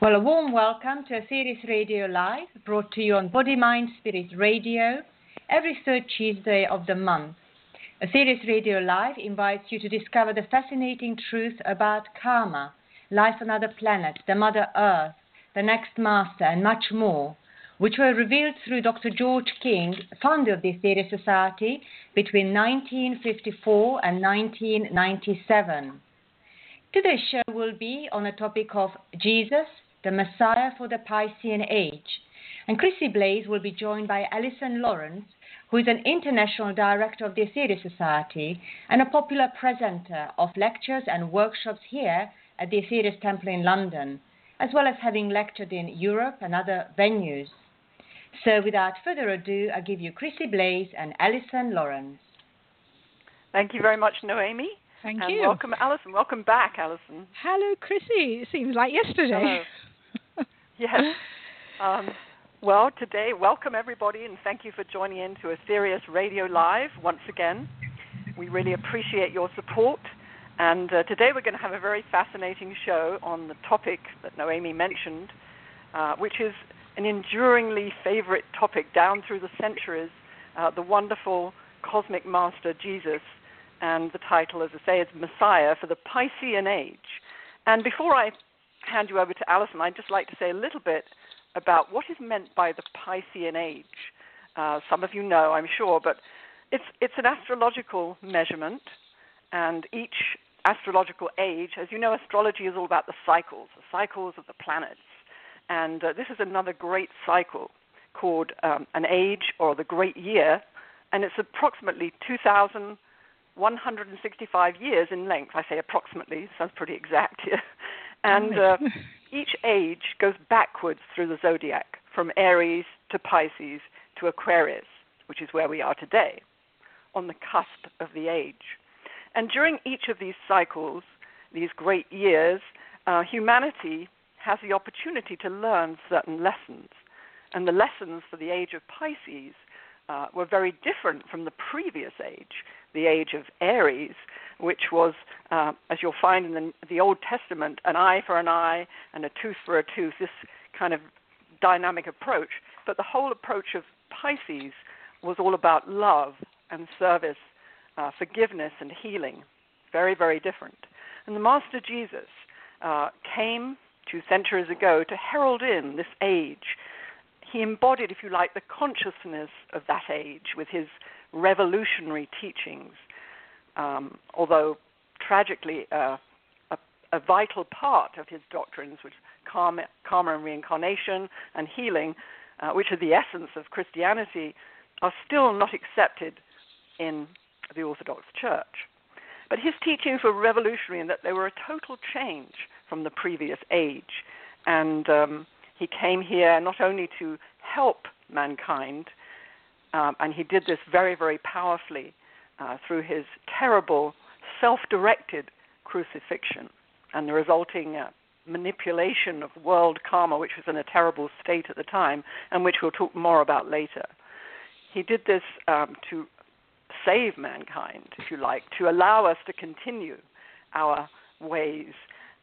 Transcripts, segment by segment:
Well, a warm welcome to Aetherius Radio Live, brought to you on Body Mind Spirit Radio every third Tuesday of the month. Aetherius Radio Live invites you to discover the fascinating truth about karma, life on other planets, the Mother Earth, the next master, and much more, which were revealed through Dr. George King, founder of the Aetherius Society, between 1954 and 1997. Today's show will be on the topic of Jesus, the Messiah for the Piscean Age. And Chrissie Blaze will be joined by Alison Lawrence, who is an international director of the Aetherius Society and a popular presenter of lectures and workshops here at the Aetherius Temple in London, as well as having lectured in Europe and other venues. So, without further ado, I give you Chrissie Blaze and Alison Lawrence. Thank you very much, Noemi. Thank and you. Welcome, Alison. Welcome back, Alison. Hello, Chrissie. It seems like yesterday. Hello. Yes. Um, well, today, welcome everybody, and thank you for joining in to a Sirius Radio Live once again. We really appreciate your support. And uh, today we're going to have a very fascinating show on the topic that Noemi mentioned, uh, which is an enduringly favorite topic down through the centuries uh, the wonderful cosmic master Jesus. And the title, as I say, is Messiah for the Piscean Age. And before I hand you over to Alison, I'd just like to say a little bit about what is meant by the Piscean Age. Uh, some of you know, I'm sure, but it's, it's an astrological measurement, and each astrological age, as you know, astrology is all about the cycles, the cycles of the planets. And uh, this is another great cycle called um, an age or the great year, and it's approximately 2,165 years in length. I say approximately, sounds pretty exact here. And uh, each age goes backwards through the zodiac from Aries to Pisces to Aquarius, which is where we are today, on the cusp of the age. And during each of these cycles, these great years, uh, humanity has the opportunity to learn certain lessons. And the lessons for the age of Pisces uh, were very different from the previous age, the age of Aries, which was, uh, as you'll find in the, the Old Testament, an eye for an eye and a tooth for a tooth, this kind of dynamic approach. But the whole approach of Pisces was all about love and service, uh, forgiveness and healing. Very, very different. And the Master Jesus uh, came two centuries ago to herald in this age. He embodied, if you like, the consciousness of that age with his revolutionary teachings um, although tragically uh, a, a, vital part of his doctrines, which karma, karma and reincarnation and healing, uh, which are the essence of Christianity, are still not accepted in the Orthodox Church. But his teachings were revolutionary in that they were a total change from the previous age. And um, he came here not only to help mankind, um, and he did this very, very powerfully uh, through his terrible self directed crucifixion and the resulting uh, manipulation of world karma, which was in a terrible state at the time, and which we'll talk more about later. He did this um, to save mankind, if you like, to allow us to continue our ways,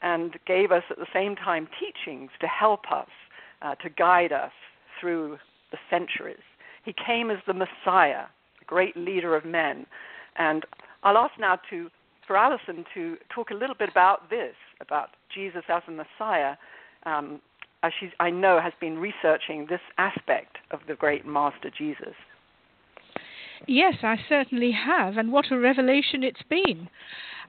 and gave us at the same time teachings to help us, uh, to guide us through the centuries. He came as the Messiah, the great leader of men. And I'll ask now to for Alison to talk a little bit about this, about Jesus as a Messiah, um, as she I know has been researching this aspect of the great Master Jesus. Yes, I certainly have, and what a revelation it's been.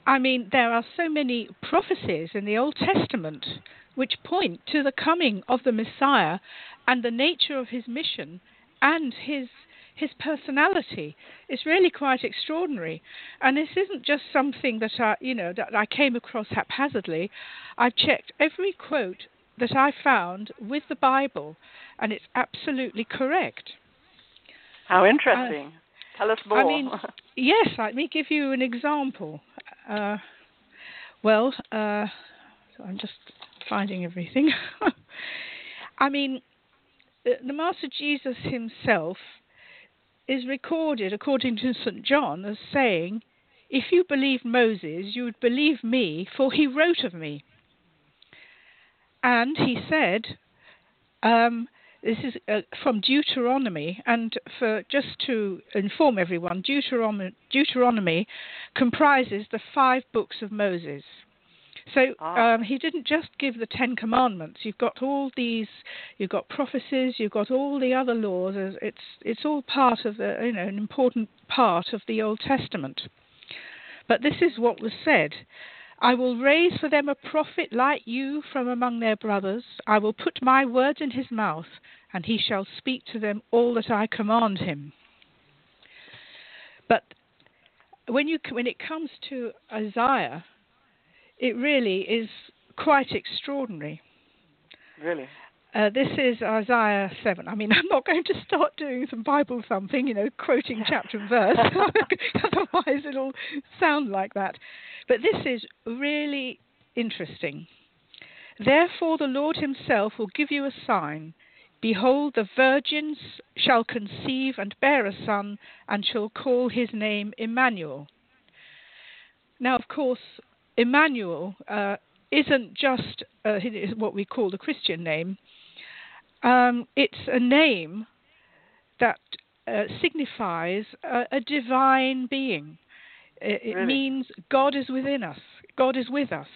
I mean, there are so many prophecies in the Old Testament which point to the coming of the Messiah and the nature of his mission and his his personality is really quite extraordinary. And this isn't just something that I, you know, that I came across haphazardly. I've checked every quote that I found with the Bible, and it's absolutely correct. How interesting! Uh, Tell us more. I mean, yes. Let me give you an example. Uh, well, uh, I'm just finding everything. I mean, the Master Jesus himself is recorded, according to St. John, as saying, If you believed Moses, you would believe me, for he wrote of me. And he said, um, this is uh, from Deuteronomy, and for just to inform everyone, Deuteronomy, Deuteronomy comprises the five books of Moses. So ah. um, he didn't just give the Ten Commandments. You've got all these, you've got prophecies, you've got all the other laws. It's it's all part of the you know an important part of the Old Testament. But this is what was said. I will raise for them a prophet like you from among their brothers. I will put my words in his mouth, and he shall speak to them all that I command him. But when you when it comes to Isaiah, it really is quite extraordinary. Really. Uh, this is Isaiah 7. I mean, I'm not going to start doing some Bible thumping, you know, quoting chapter and verse, otherwise it'll sound like that. But this is really interesting. Therefore, the Lord Himself will give you a sign. Behold, the virgins shall conceive and bear a son, and shall call his name Emmanuel. Now, of course, Emmanuel uh, isn't just uh, what we call the Christian name. Um, it's a name that uh, signifies a, a, divine being. It, it really? means God is within us. God is with us.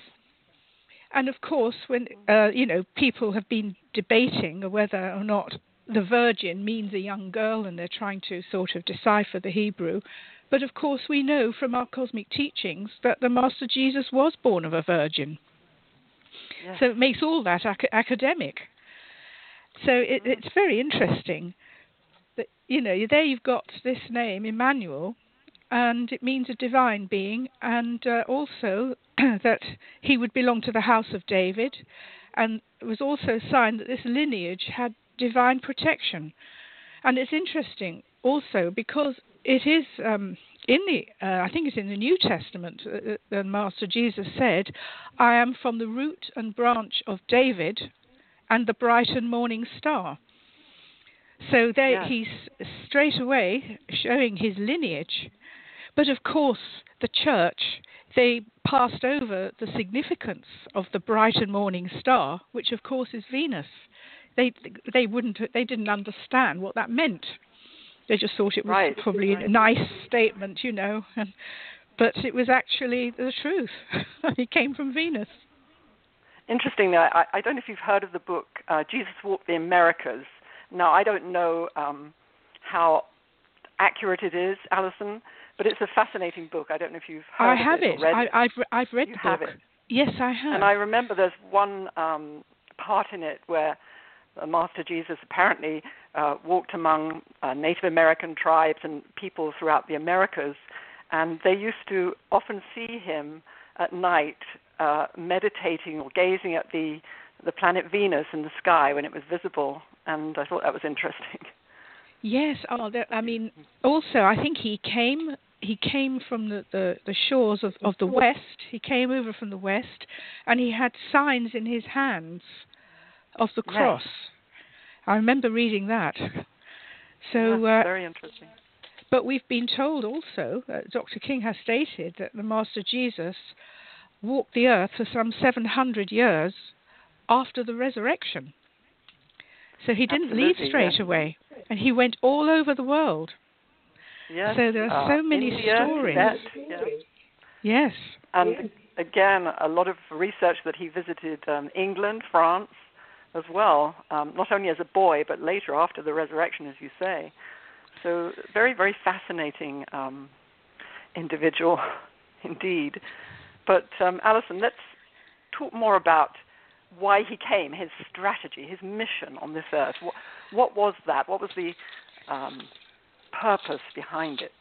And of course, when uh, you know people have been debating whether or not the virgin means a young girl, and they're trying to sort of decipher the Hebrew. But of course, we know from our cosmic teachings that the Master Jesus was born of a virgin. Yes. So it makes all that ac- academic. So it, it's very interesting that, you know, there you've got this name, Emmanuel, and it means a divine being, and uh, also that he would belong to the house of David, and it was also a sign that this lineage had divine protection. And it's interesting also because it is um, in the uh, I think it's in the New Testament uh, uh, Master Jesus said, "I am from the root and branch of David, and the bright and morning star." So there he's straight away showing his lineage. But of course, the church they passed over the significance of the bright and morning star, which of course is Venus. They they wouldn't they didn't understand what that meant. They just thought it was right. probably right. a nice statement, you know, and, but it was actually the truth. he came from Venus. Interestingly, I, I don't know if you've heard of the book uh, Jesus Walked the Americas. Now, I don't know um, how accurate it is, Alison, but it's a fascinating book. I don't know if you've heard I have it. it. I, have I've read you the have book. It. Yes, I have. And I remember there's one um, part in it where Master Jesus apparently uh, walked among uh, Native American tribes and people throughout the Americas, and they used to often see him at night uh, meditating or gazing at the the planet Venus in the sky when it was visible, and I thought that was interesting. Yes, oh, that, I mean, also I think he came he came from the, the, the shores of, of the west. He came over from the west, and he had signs in his hands of the cross. Yes. I remember reading that. So uh, very interesting. But we've been told also, uh, Dr. King has stated that the Master Jesus walked the earth for some 700 years after the resurrection. So he didn't Absolutely, leave straight yeah. away, and he went all over the world. Yes. So there are uh, so many India, stories. Tibet, yeah. Yes. And again, a lot of research that he visited um, England, France, as well, um, not only as a boy, but later after the resurrection, as you say. So, very, very fascinating um, individual indeed. But, um, Alison, let's talk more about why he came, his strategy, his mission on this earth. What, what was that? What was the um, purpose behind it?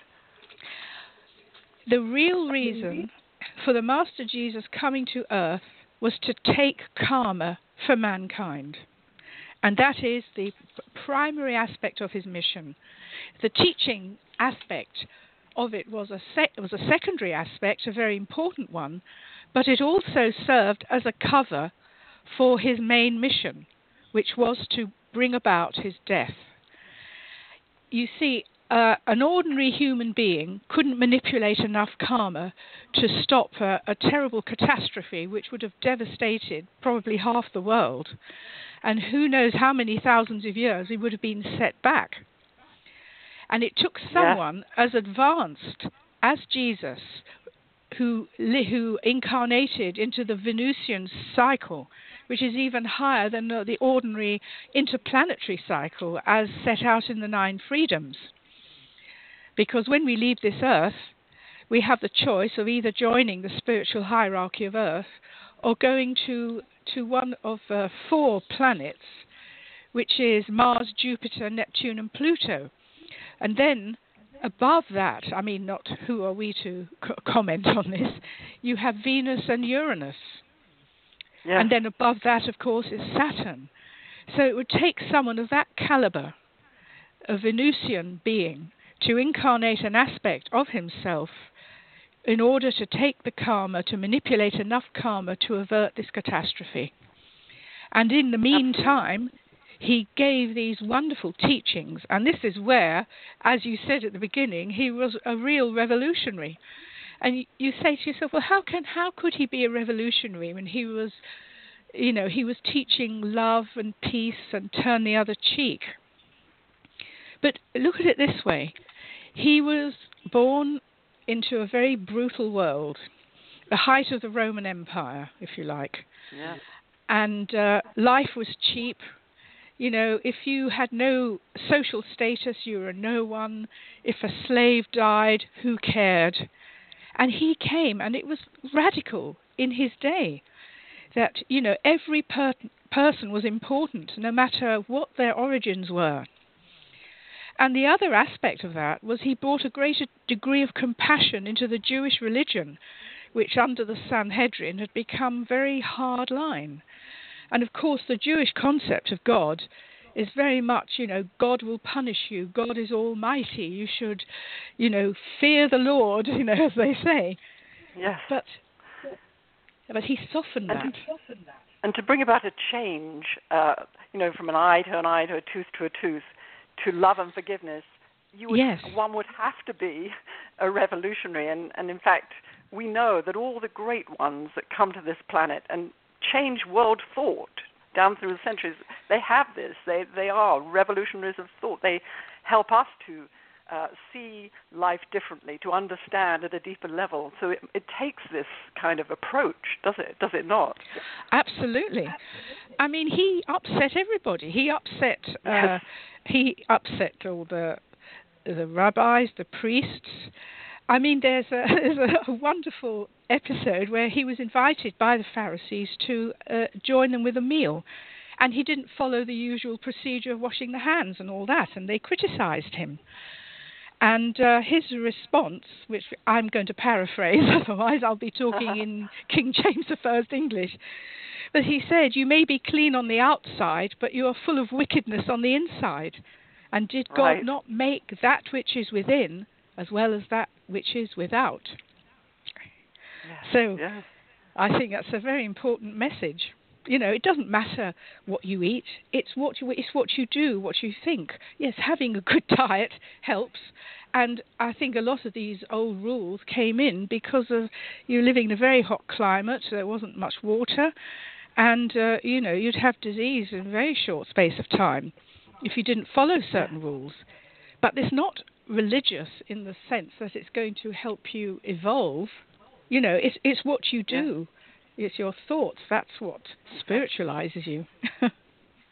The real reason for the Master Jesus coming to earth was to take karma for mankind. And that is the primary aspect of his mission. The teaching aspect of it was a, sec- was a secondary aspect, a very important one, but it also served as a cover for his main mission, which was to bring about his death. You see, uh, an ordinary human being couldn't manipulate enough karma to stop a, a, terrible catastrophe which would have devastated probably half the world. And who knows how many thousands of years he would have been set back. And it took someone yeah. as advanced as Jesus, who, who incarnated into the Venusian cycle, which is even higher than the ordinary interplanetary cycle as set out in the Nine Freedoms. Because when we leave this earth, we have the choice of either joining the spiritual hierarchy of Earth or going to, to one of uh, four planets, which is Mars, Jupiter, Neptune, and Pluto. And then above that, I mean, not who are we to c- comment on this, you have Venus and Uranus. Yeah. And then above that, of course, is Saturn. So it would take someone of that caliber, a Venusian being, to incarnate an aspect of himself in order to take the karma, to manipulate enough karma to avert this catastrophe. And in the meantime, he gave these wonderful teachings. And this is where, as you said at the beginning, he was a real revolutionary. And you say to yourself, well, how can how could he be a revolutionary when he was, you know, he was teaching love and peace and turn the other cheek? But look at it this way: he was born into a very brutal world, the height of the Roman Empire, if you like. Yeah. And uh, life was cheap. You know, if you had no social status, you were no one. If a slave died, who cared? And he came, and it was radical in his day that, you know, every per- person was important, no matter what their origins were. And the other aspect of that was he brought a greater degree of compassion into the Jewish religion, which under the Sanhedrin had become very hard line. And of course, the Jewish concept of God is very much, you know, God will punish you. God is almighty. You should, you know, fear the Lord, you know, as they say. Yes. But but he softened and that. To, and to bring about a change, uh, you know, from an eye to an eye to a tooth to a tooth, to love and forgiveness, you would, yes. one would have to be a revolutionary. And, and in fact, we know that all the great ones that come to this planet and change world thought down through the centuries, they have this. They, they are revolutionaries of thought. They help us to uh, see life differently, to understand at a deeper level. So it, it takes this kind of approach, does it? Does it not? Absolutely. I mean, he upset everybody. He upset. Uh, he upset all the the rabbis, the priests. I mean, there's a, there's a wonderful episode where he was invited by the Pharisees to uh, join them with a meal, and he didn't follow the usual procedure of washing the hands and all that, and they criticized him. And uh, his response, which I'm going to paraphrase, otherwise I'll be talking in King James I English, but he said, You may be clean on the outside, but you are full of wickedness on the inside. And did God right. not make that which is within as well as that which is without? So I think that's a very important message. You know, it doesn't matter what you eat; it's what you it's what you do, what you think. Yes, having a good diet helps, and I think a lot of these old rules came in because of you living in a very hot climate. There wasn't much water, and uh, you know you'd have disease in a very short space of time if you didn't follow certain rules. But it's not religious in the sense that it's going to help you evolve. You know, it's it's what you do. Yeah. It's your thoughts. That's what spiritualizes you.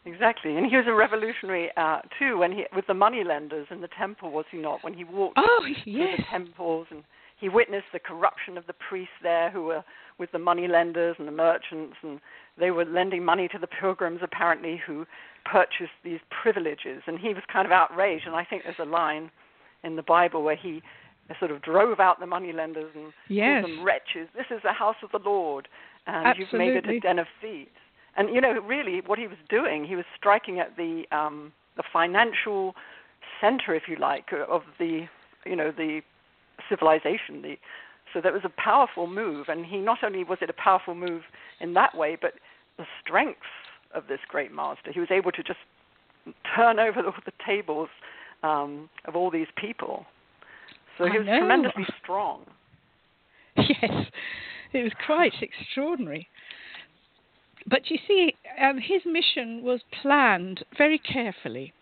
exactly, and he was a revolutionary uh, too. When he with the money lenders in the temple, was he not? When he walked oh, yes. through the temples and he witnessed the corruption of the priests there who were with the money lenders and the merchants and they were lending money to the pilgrims apparently who purchased these privileges and he was kind of outraged and I think there's a line in the Bible where he sort of drove out the money lenders and yes. called them wretches. This is the house of the Lord and Absolutely. you've made it a den of thieves. And you know, really what he was doing, he was striking at the um the financial center, if you like, of the you know, the civilization, the so that was a powerful move, and he not only was it a powerful move in that way, but the strength of this great master. He was able to just turn over all the tables um, of all these people. So he was tremendously strong. Yes, it was quite extraordinary. But you see, um, his mission was planned very carefully.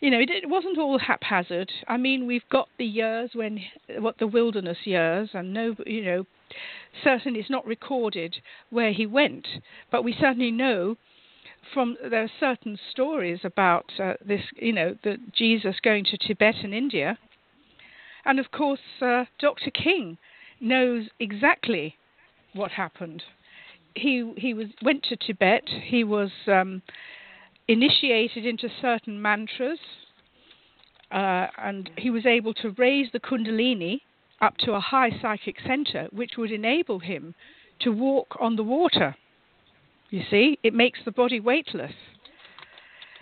You know, it, it wasn't all haphazard. I mean, we've got the years when, what the wilderness years, and no, you know, certainly it's not recorded where he went, but we certainly know from there are certain stories about uh, this, you know, the Jesus going to Tibet and India, and of course, uh, Dr. King knows exactly what happened. He he was went to Tibet. He was um, initiated into certain mantras, uh, and he was able to raise the Kundalini up to a high psychic center, which would enable him to walk on the water. You see, it makes the body weightless.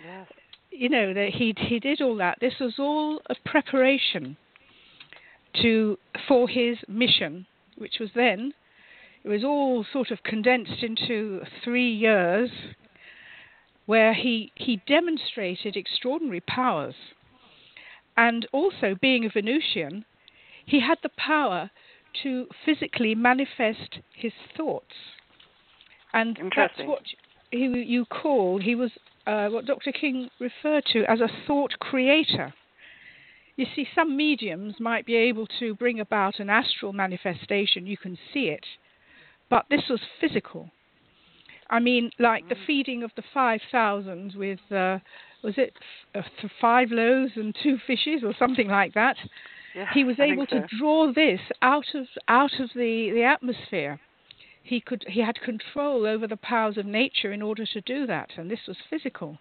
Yes. You know that he he did all that. This was all a preparation to for his mission, which was then it was all sort of condensed into three years, where he he demonstrated extraordinary powers, and also being a Venusian, he had the power to physically manifest his thoughts, and that's what he you call he was uh, what Dr. King referred to as a thought creator. You see, some mediums might be able to bring about an astral manifestation, you can see it, but this was physical. I mean, like the feeding of the 5,000 with, uh, was it f- uh, five loaves and two fishes or something like that? Yeah, he was I able so. to draw this out of out of the, the atmosphere. He could he had control over the powers of nature in order to do that, and this was physical.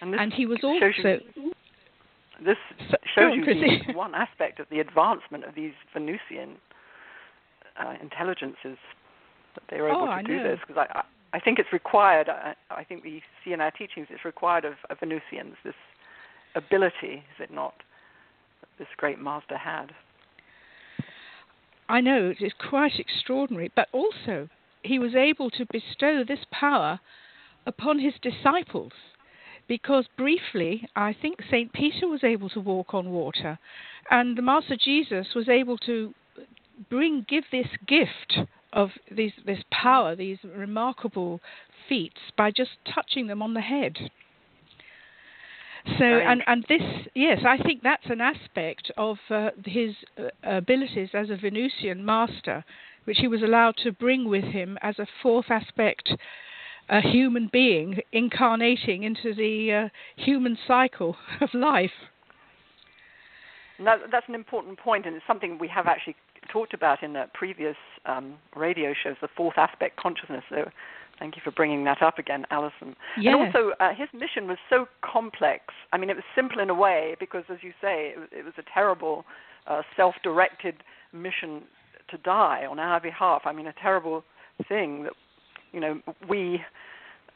And, this and he was also you, this shows on, you one aspect of the advancement of these Venusian uh, intelligences that they were able Oh, to I do know. this because I, I think it's required. I, I think we see in our teachings it's required of, of Venusians this ability, is it not? This great master had. I know it is quite extraordinary, but also he was able to bestow this power upon his disciples. Because briefly, I think St. Peter was able to walk on water, and the Master Jesus was able to bring, give this gift of these, this power, these remarkable feats, by just touching them on the head. So, and, and this, yes, I think that's an aspect of uh, his uh, abilities as a Venusian master, which he was allowed to bring with him as a fourth aspect, a human being incarnating into the uh, human cycle of life. That, that's an important point, and it's something we have actually talked about in the previous um, radio shows, the fourth aspect consciousness. So thank you for bringing that up again, Alison. And also, uh, his mission was so complex. I mean, it was simple in a way because, as you say, it was, it was a terrible, uh, self-directed mission to die on our behalf. I mean, a terrible thing that you know we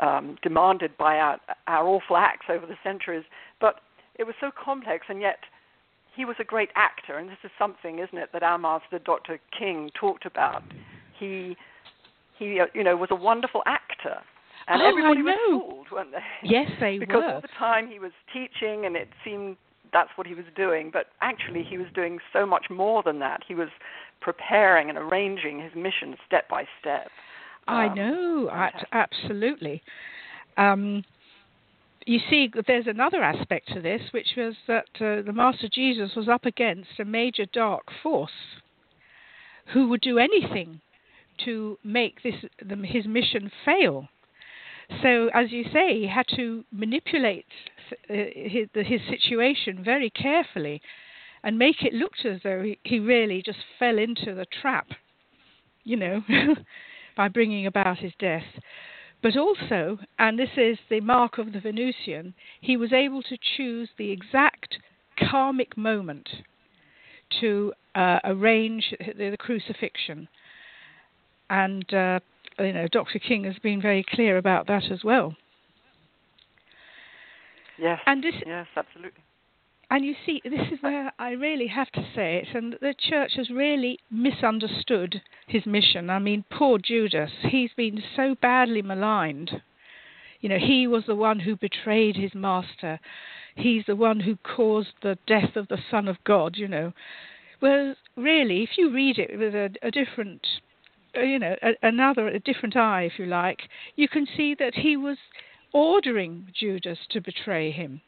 um, demanded by our our awful acts over the centuries. But it was so complex, and yet he was a great actor, and this is something, isn't it, that our master Dr. King talked about. He he uh, you know was a wonderful actor, and Oh, everybody was fooled, weren't they? Yes, they because were. all the time he was teaching, and it seemed that's what he was doing, but actually he was doing so much more than that. He was preparing and arranging his mission step by step. I Um, know, I, fantastic. absolutely. Um, you see, there's another aspect to this, which was that uh, the Master Jesus was up against a major dark force who would do anything to make this the, his mission fail. So, as you say, he had to manipulate uh, his, his situation very carefully and make it look as though he, he really just fell into the trap, you know, by bringing about his death. But also, and this is the mark of the Venusian, he was able to choose the exact karmic moment to uh, arrange the, the crucifixion. And, uh, you know, Dr. King has been very clear about that as well. Yes. And this, yes, absolutely. And you see, this is where I really have to say it, and the church has really misunderstood his mission. I mean, poor Judas, he's been so badly maligned. You know, he was the one who betrayed his master. he's the one who caused the death of the Son of God, you know. Whereas, really, if you read it with a, a different, uh, you know, a, another, a different eye, if you like, you can see that he was ordering Judas to betray him.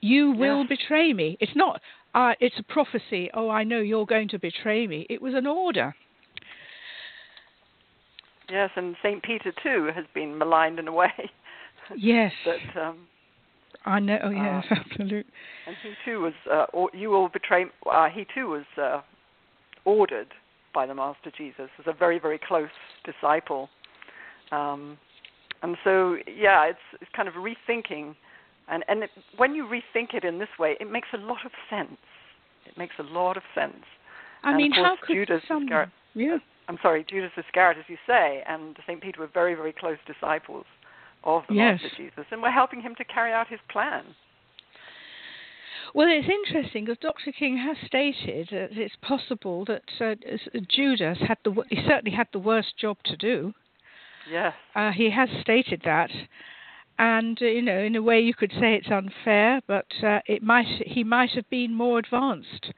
You will Yeah. betray me. It's not, uh, it's a prophecy, oh, I know you're going to betray me. It was an order. Yes, and Saint Peter too has been maligned in a way. Yes. that um, I know, oh, yes, Uh, absolutely. and he too was. Uh, or you will betray. Uh, he too was uh, ordered by the Master Jesus as a very very close disciple. Um, and so yeah, it's it's kind of rethinking, and and it, when you rethink it in this way, it makes a lot of sense. It makes a lot of sense. I And of mean, course, how could Judas someone... Iscariot- Yeah. I'm sorry, Judas Iscariot, as you say, and Saint Peter were very very close disciples of the Yes. Master Jesus, and were helping him to carry out his plan. Well, it's interesting because Dr. King has stated that it's possible that uh, Judas had the he certainly had the worst job to do. Yes. Uh, he has stated that, and uh, you know, in a way, you could say it's unfair, but uh, it might he might have been more advanced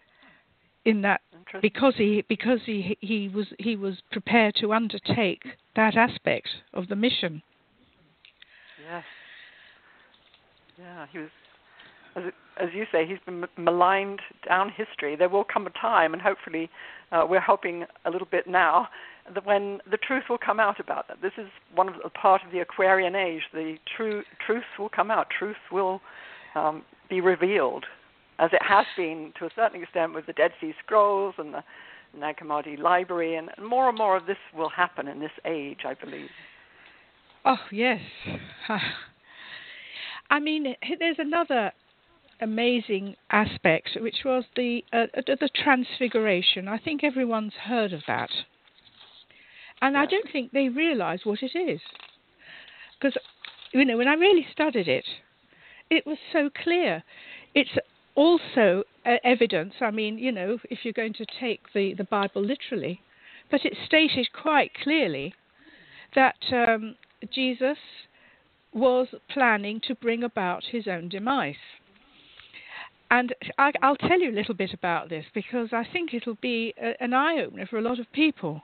in that because he because he he was he was prepared to undertake that aspect of the mission. Yes. Yeah, he was, as you say, he's been maligned down history. There will come a time, and hopefully, uh, we're hoping a little bit now that when the truth will come out about that. This is one of the part of the Aquarian age. The true truth will come out. Truth will um, be revealed, as it has been to a certain extent with the Dead Sea Scrolls and the Nag Hammadi Library, and more and more of this will happen in this age, I believe. Oh yes. I mean, there's another amazing aspect, which was the uh, the transfiguration. I think everyone's heard of that, and I don't think they realise what it is. Because you know, when I really studied it, it was so clear. It's also uh, evidence. I mean, you know, if you're going to take the the Bible literally, but it stated quite clearly that um, Jesus was planning to bring about his own demise. And I, I'll tell you a little bit about this because I think it'll be a, an eye opener for a lot of people.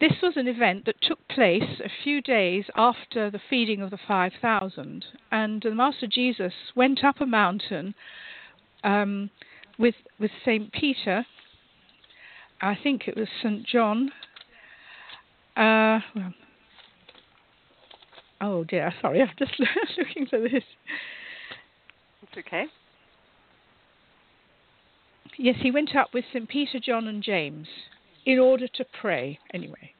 This was an event that took place a few days after the feeding of the 5,000, and the Master Jesus went up a mountain um, with with Saint Peter. I think it was Saint John. Uh, well, oh dear, sorry, I'm just looking for this. It's okay. Yes, he went up with St. Peter, John, and James in order to pray, anyway.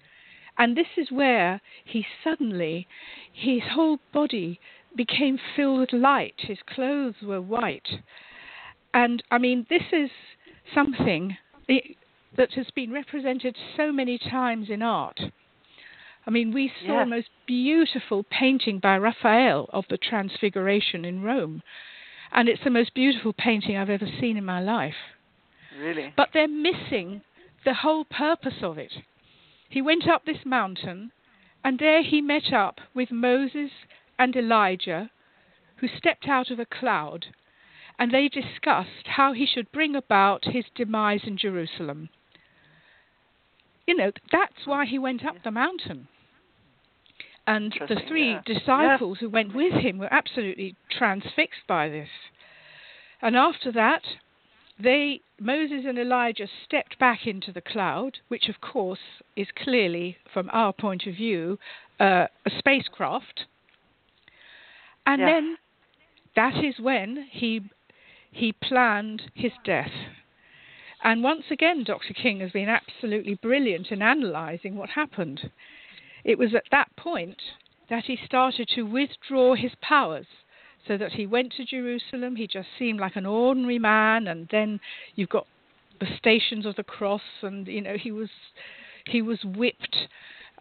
And this is where he suddenly, his whole body became filled with light. His clothes were white. And I mean, this is something that has been represented so many times in art. I mean, we saw Yes. a most beautiful painting by Raphael of the Transfiguration in Rome. And it's the most beautiful painting I've ever seen in my life. Really. But they're missing the whole purpose of it. He went up this mountain, and there he met up with Moses and Elijah, who stepped out of a cloud, and they discussed how he should bring about his demise in Jerusalem. You know, that's why he went up the mountain. And the three yeah. disciples who went with him were absolutely transfixed by this. And after that, they Moses and Elijah stepped back into the cloud, which of course is clearly, from our point of view, uh, a spacecraft. And then that is when he he planned his death. And once again, Dr. King has been absolutely brilliant in analysing what happened. It was at that point that he started to withdraw his powers so that he went to Jerusalem. He just seemed like an ordinary man, and then you've got the stations of the cross, and you know he was he was whipped.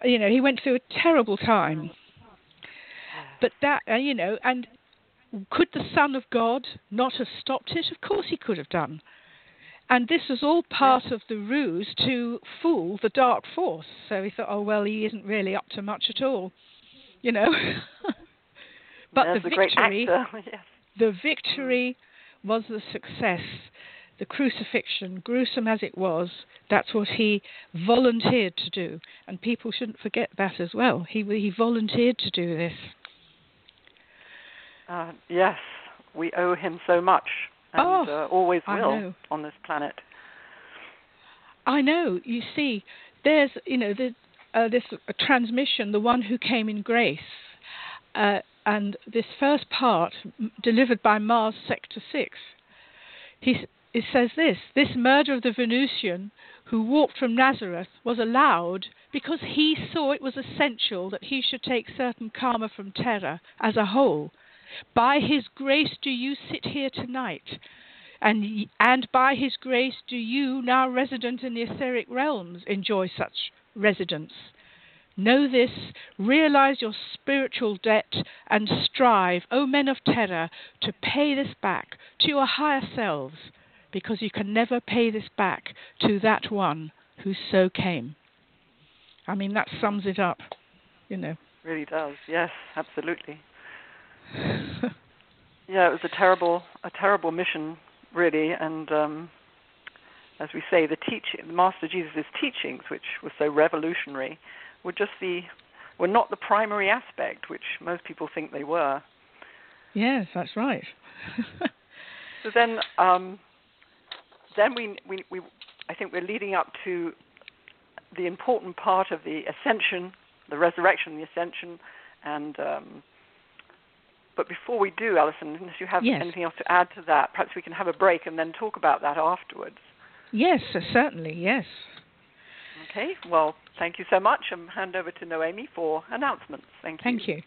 You know he went through a terrible time. But that uh, you know, and could the Son of God not have stopped it? Of course he could have done. And this was all part of the ruse to fool the dark force. So he thought, oh well, he isn't really up to much at all, you know. but There's the victory, yes. The victory was the success. The crucifixion, gruesome as it was, that's what he volunteered to do. And people shouldn't forget that as well. He, he volunteered to do this. Uh, yes, we owe him so much and oh, uh, always will on this planet. I know. You see, there's, you know, the, uh, this transmission, the one who came in grace, uh, and this first part delivered by Mars Sector 6. He, it says this this murder of the Venusian who walked from Nazareth was allowed because he saw it was essential that he should take certain karma from Terra as a whole. By his grace do you sit here tonight, and, and by his grace do you, now resident in the etheric realms, enjoy such residence. Know this, realize your spiritual debt, and strive, O men of Terra, to pay this back to your higher selves, because you can never pay this back to that one who so came. I mean, that sums it up, you know. Really does, yes, absolutely. yeah, it was a terrible, a terrible mission, really, and um, as we say, the teaching, Master Jesus' teachings, which were so revolutionary, were just the were not the primary aspect, which most people think they were. Yes, that's right. so then, um, then we, we, we, I think we're leading up to the important part of the ascension, the resurrection, the ascension, and um, but before we do, Alison, unless you have yes. anything else to add to that, perhaps we can have a break and then talk about that afterwards. Yes, certainly, yes. Okay, well, thank you so much, and hand over to Noemi for announcements. Thank you. Thank you.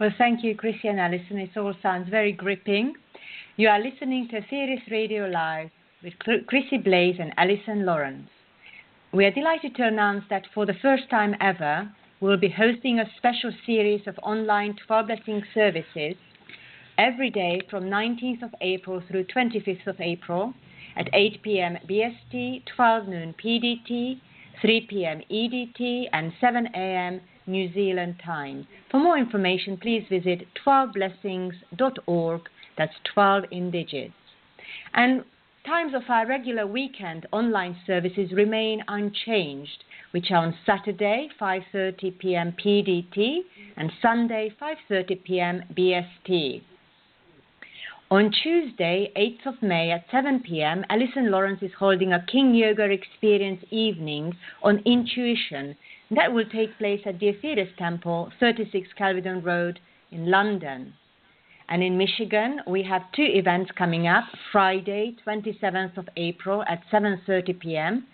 Well, thank you, Chrissie and Alison. It all sounds very gripping. You are listening to Aetherius Radio Live with Chrissie Blaze and Alison Lawrence. We are delighted to announce that for the first time ever, we'll be hosting a special series of online 12 blessing services every day from 19th of April through 25th of April at 8 p.m. BST, 12 noon PDT, 3 p.m. EDT, and 7 a.m. New Zealand time. For more information, please visit 12blessings.org. That's 12 in digits. And times of our regular weekend online services remain unchanged, which are on Saturday 5:30 p.m. PDT and Sunday 5:30 p.m. BST. On Tuesday, 8th of May at 7 p.m., Alison Lawrence is holding a King Yoga Experience evening on intuition. That will take place at the Aetherius Temple, 36 Kelvedon Road in London. And in Michigan, we have two events coming up. Friday, 27th of April at 7:30 p.m.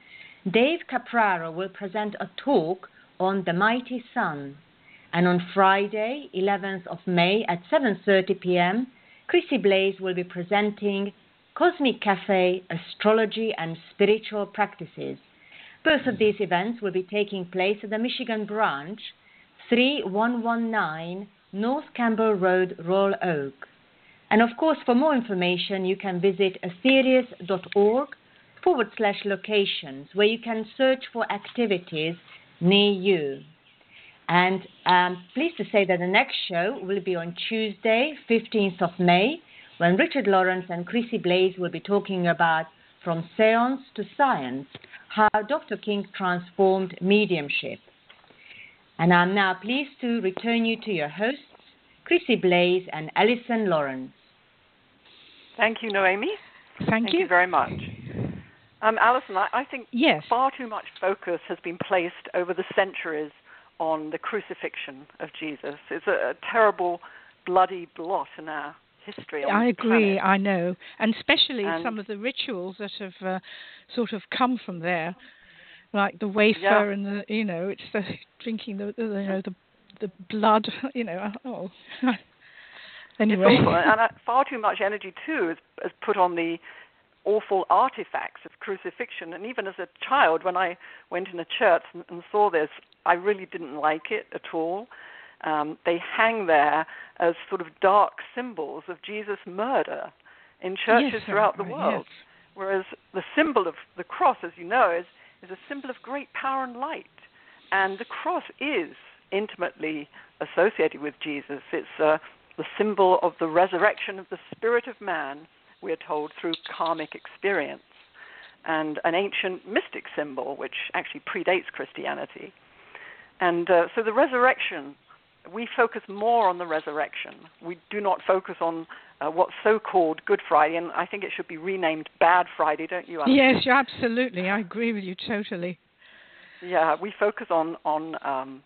Dave Capraro will present a talk on the mighty sun. And on Friday, 11th of May at 7:30 p.m., Chrissie Blaze will be presenting Cosmic Cafe Astrology and Spiritual Practices. Both of these events will be taking place at the Michigan branch, 3119 North Campbell Road, Royal Oak. And of course, for more information, you can visit aetherius.org forward slash locations where you can search for activities near you. And um, pleased to say that the next show will be on Tuesday, 15th of May, when Richard Lawrence and Chrissie Blaze will be talking about From Seance to Science How Dr. King Transformed Mediumship. And I'm now pleased to return you to your hosts, Chrissie Blaze and Alison Lawrence. Thank you, Noemi. Thank, Thank you. you. very much. Um, Alison, I, I think yes. far too much focus has been placed over the centuries on the crucifixion of Jesus. It's a, a terrible, bloody blot in our history. I agree. Planet. I know, and especially and some of the rituals that have uh, sort of come from there, like the wafer yeah. and the you know, it's the drinking the, the you know the the blood. You know, oh. anyway, and uh, far too much energy too is, is put on the awful artifacts of crucifixion. And even as a child, when I went in a church and, and saw this, I really didn't like it at all. Um, they hang there as sort of dark symbols of Jesus' murder in churches yes, throughout the world. Yes. Whereas the symbol of the cross, as you know, is, is a symbol of great power and light. And the cross is intimately associated with Jesus. It's a, the symbol of the resurrection of the spirit of man, we are told, through karmic experience, and an ancient mystic symbol which actually predates Christianity. And uh, so the resurrection, we focus more on the resurrection. We do not focus on uh, what's so called Good Friday, and I think it should be renamed Bad Friday, don't you? Yes, absolutely. I agree with you totally. Yeah, we focus on on um,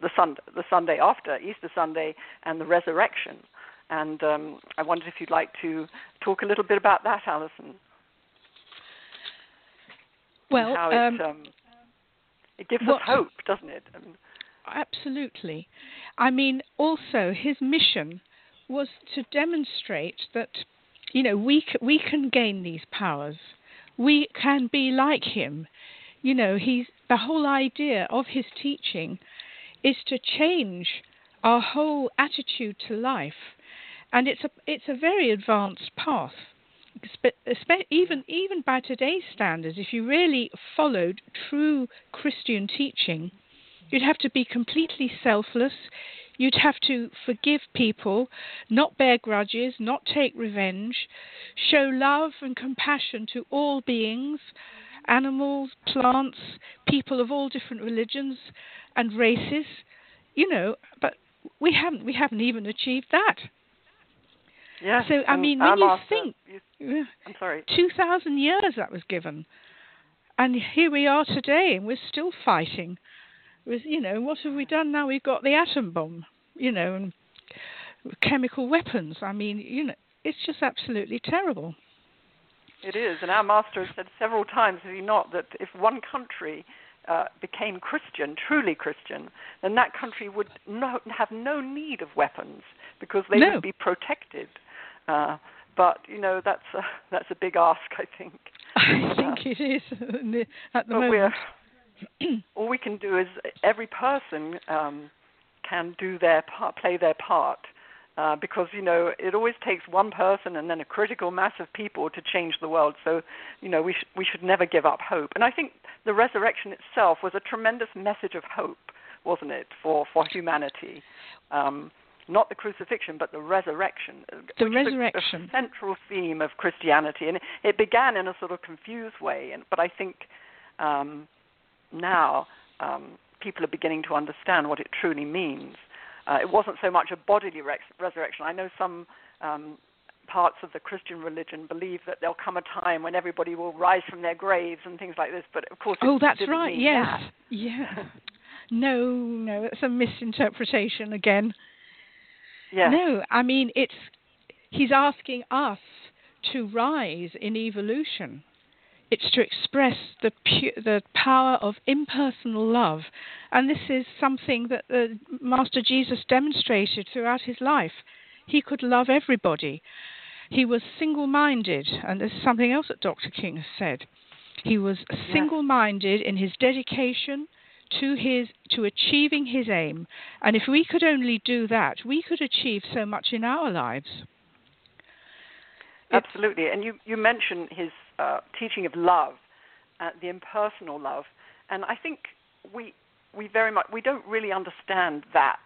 the Sunday, the Sunday after Easter Sunday, and the resurrection. And um, I wondered if you'd like to talk a little bit about that, Alison. Well, how um, it, um, it gives us hope, doesn't it? absolutely. I mean, also his mission was to demonstrate that you know we we can gain these powers. We can be like him. You know, he's the whole idea of his teaching is to change our whole attitude to life, and it's a it's a very advanced path. Even even by today's standards, if you really followed true Christian teaching, you'd have to be completely selfless. You'd have to forgive people, not bear grudges, not take revenge, show love and compassion to all beings, animals, plants, people of all different religions and races. You know, but we haven't we haven't even achieved that. Yes. So I mean, when you think, you, I'm sorry, two thousand years that was given, and here we are today, and we're still fighting. With you know, what have we done now? We've got the atom bomb, you know, and chemical weapons. I mean, you know, it's just absolutely terrible. It is, and our master has said several times, has he not, that if one country uh, became Christian, truly Christian, then that country would no, have no need of weapons because they no. would be protected. Uh, but you know that's a, that's a big ask, I think. I think uh, it is at the moment. all we can do is every person um, can do their part, play their part, uh, because you know it always takes one person and then a critical mass of people to change the world. So you know we sh- we should never give up hope. And I think the resurrection itself was a tremendous message of hope, wasn't it, for for humanity. Um, not the crucifixion, but the resurrection. Uh, the resurrection. The central theme of Christianity, and it began in a sort of confused way. And but I think um, now um, people are beginning to understand what it truly means. Uh, it wasn't so much a bodily res- resurrection. I know some um, parts of the Christian religion believe that there'll come a time when everybody will rise from their graves and things like this. But of course, oh, that's right. Yes, that. yeah. no, no, it's a misinterpretation again. No, I mean it's he's asking us to rise in evolution. It's to express the pu- the power of impersonal love, and this is something that the Master Jesus demonstrated throughout his life. He could love everybody. He was single-minded, and there's something else that Dr. King has said. He was single-minded in his dedication to his to achieving his aim. And if we could only do that, we could achieve so much in our lives. Absolutely. And you, you mentioned his uh, teaching of love, uh, the impersonal love, and I think we we very much we don't really understand that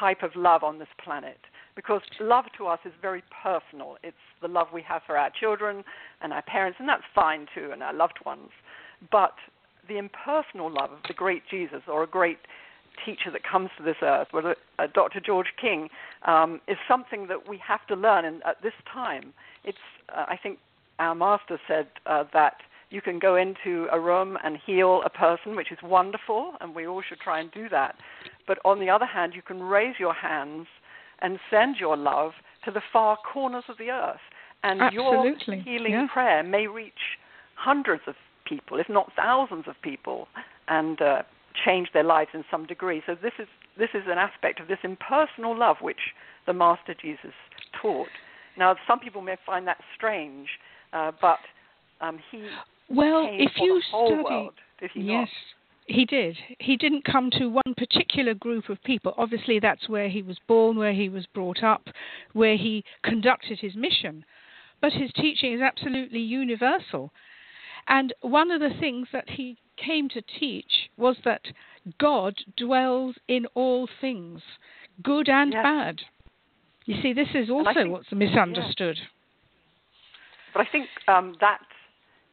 type of love on this planet because love to us is very personal. It's the love we have for our children and our parents, and that's fine too, and our loved ones. But the impersonal love of the great Jesus or a great teacher that comes to this earth, whether uh, Dr. George King, um, is something that we have to learn. And at this time, it's uh, I think our master said uh, that you can go into a room and heal a person, which is wonderful, and we all should try and do that. But on the other hand, you can raise your hands and send your love to the far corners of the earth, and Absolutely. your healing yeah. prayer may reach hundreds of people, if not thousands of people, and uh, change their lives in some degree. So this is this is an aspect of this impersonal love which the Master Jesus taught. Now, some people may find that strange, uh, but um, he well, came if for you the whole study, world, did he yes, not? he did. He didn't come to one particular group of people. Obviously, that's where he was born, where he was brought up, where he conducted his mission. But his teaching is absolutely universal. And one of the things that he came to teach was that God dwells in all things, good and Yes. bad. You see, this is also think, what's misunderstood. Yeah. But I think um, that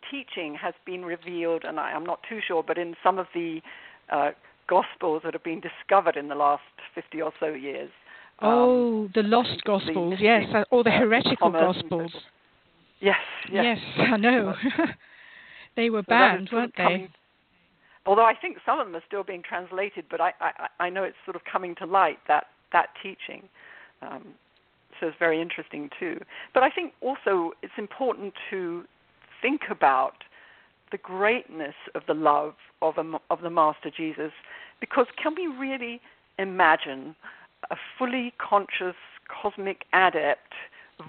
teaching has been revealed, and I, am not too sure, but in some of the uh, Gospels that have been discovered in the last 50 or so years. Um, oh, the lost Gospels, the, yes, uh, or the heretical Gospels. Yes, yes, yes. I know. they were so banned, weren't they? Coming, although I think some of them are still being translated, but I, I, I know it's sort of coming to light that that teaching. Um, so it's very interesting too. But I think also it's important to think about the greatness of the love of, a, of the Master Jesus, because can we really imagine a fully conscious cosmic adept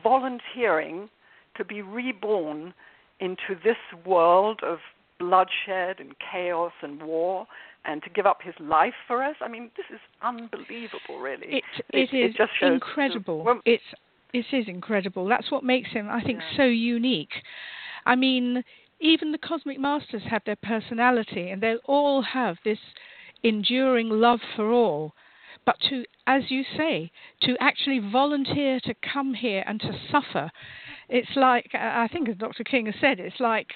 volunteering to be reborn into this world of bloodshed and chaos and war and to give up his life for us. I mean, this is unbelievable, really. It, it, it is just incredible. well, it's it is incredible. That's what makes him, I think, yeah. so unique. I mean, even the cosmic masters have their personality, and they'll all have this enduring love for all. But to, as you say, to actually volunteer to come here and to suffer, it's like I think, as Dr. King has said, it's like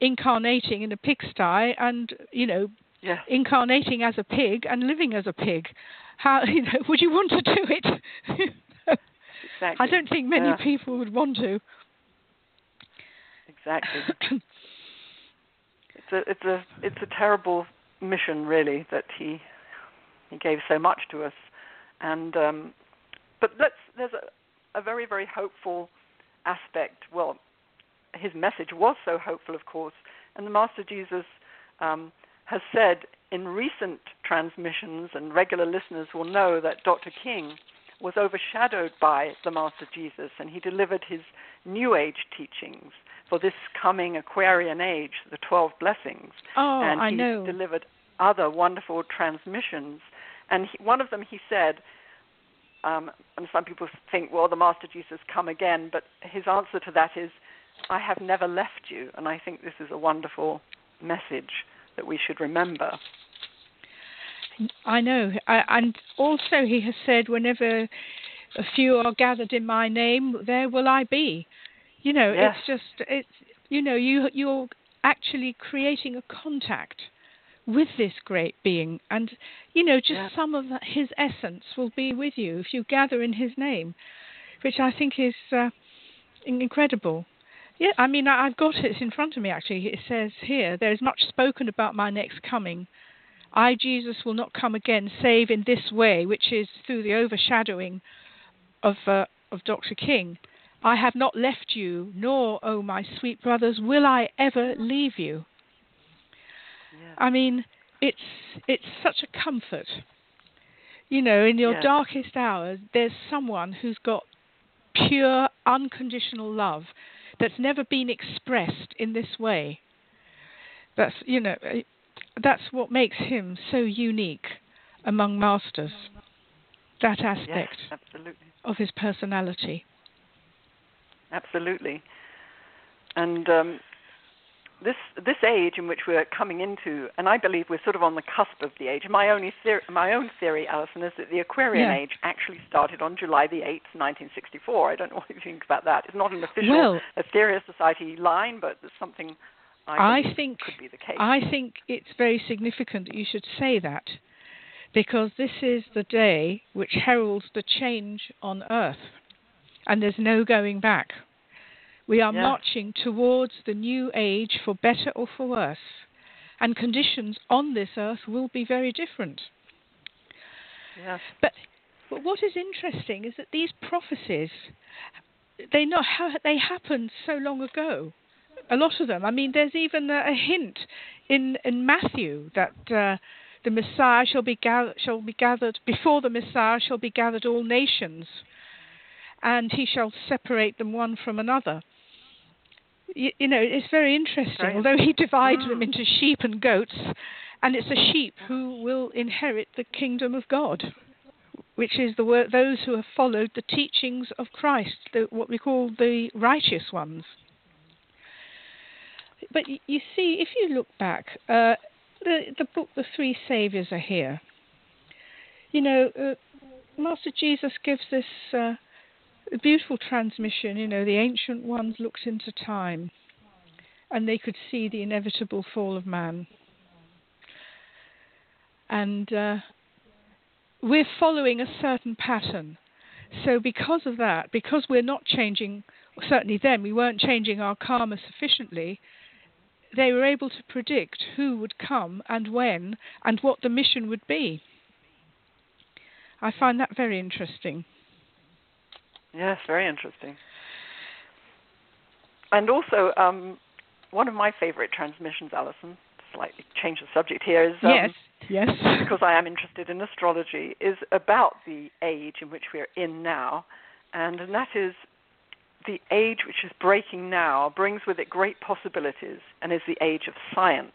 incarnating in a pigsty and you know yeah. incarnating as a pig and living as a pig. How you know would you want to do it? exactly. I don't think many yeah. people would want to. Exactly. it's a it's a it's a terrible mission really that he he gave so much to us, and um, but let's there's a, a very very hopeful aspect. Well, his message was so hopeful, of course, and the Master Jesus um, has said in recent transmissions, and regular listeners will know that Dr. King was overshadowed by the Master Jesus, and he delivered his New Age teachings for this coming Aquarian age, the 12 blessings. Oh, and I he know. delivered other wonderful transmissions. And he, one of them he said, um, and some people think, well, the Master Jesus come again, but his answer to that is, I have never left you. And I think this is a wonderful message that we should remember. I know. I, and also, he has said, whenever a few are gathered in my name, there will I be. You know, yes. it's just, it's, you know, you, you're actually creating a contact with this great being. And, you know, just yeah. some of his essence will be with you if you gather in his name, which I think is uh, incredible. Yeah, I mean, I've got it in front of me actually. It says here, there is much spoken about my next coming. I, Jesus, will not come again save in this way, which is through the overshadowing of, uh, of Dr. King. I have not left you, nor, O oh, my sweet brothers, will I ever leave you. Yeah. I mean, it's it's such a comfort. You know, in your yeah. darkest hours, there's someone who's got pure, unconditional love that's never been expressed in this way. That's you know, eh, that's what makes him so unique among masters. That aspect yes, of his personality. Absolutely. And um, this this age in which we're coming into, and I believe we're sort of on the cusp of the age. My only theory, my own theory, Alison, is that the Aquarian yeah. age actually started on July the eighth, 1964. I don't know what you think about that. It's not an official well, Society line, but it's something I, I think could be the case. I think it's very significant that you should say that, because this is the day which heralds the change on Earth, and there's no going back. We are marching towards the new age for better or for worse, and conditions on this earth will be very different. Yes. But, but what is interesting is that these prophecies, they not they happened so long ago. A lot of them. I mean, there's even a, a hint in in Matthew that. Uh, the Messiah shall be, gather, shall be gathered, before the Messiah shall be gathered all nations, and he shall separate them one from another you, you know, it's very interesting. Right. Although he divides mm. them into sheep and goats, and it's a sheep who will inherit the kingdom of God, which is the those who have followed the teachings of Christ, the, what we call the righteous ones. But you see, if you look back, uh, the the book, the Three Saviors are here. You know, uh, Master Jesus gives this uh, A beautiful transmission, you know, the ancient ones looked into time and they could see the inevitable fall of man. And uh, we're following a certain pattern. So, because of that, because we're not changing, certainly then we weren't changing our karma sufficiently, they were able to predict who would come and when and what the mission would be. I find that very interesting. Yes, very interesting. And also, um, one of my favorite transmissions, Alison, slightly change the subject here, is um, yes, yes, because I am interested in astrology, is about the age in which we are in now, and, and that is the age which is breaking now brings with it great possibilities and is the age of science.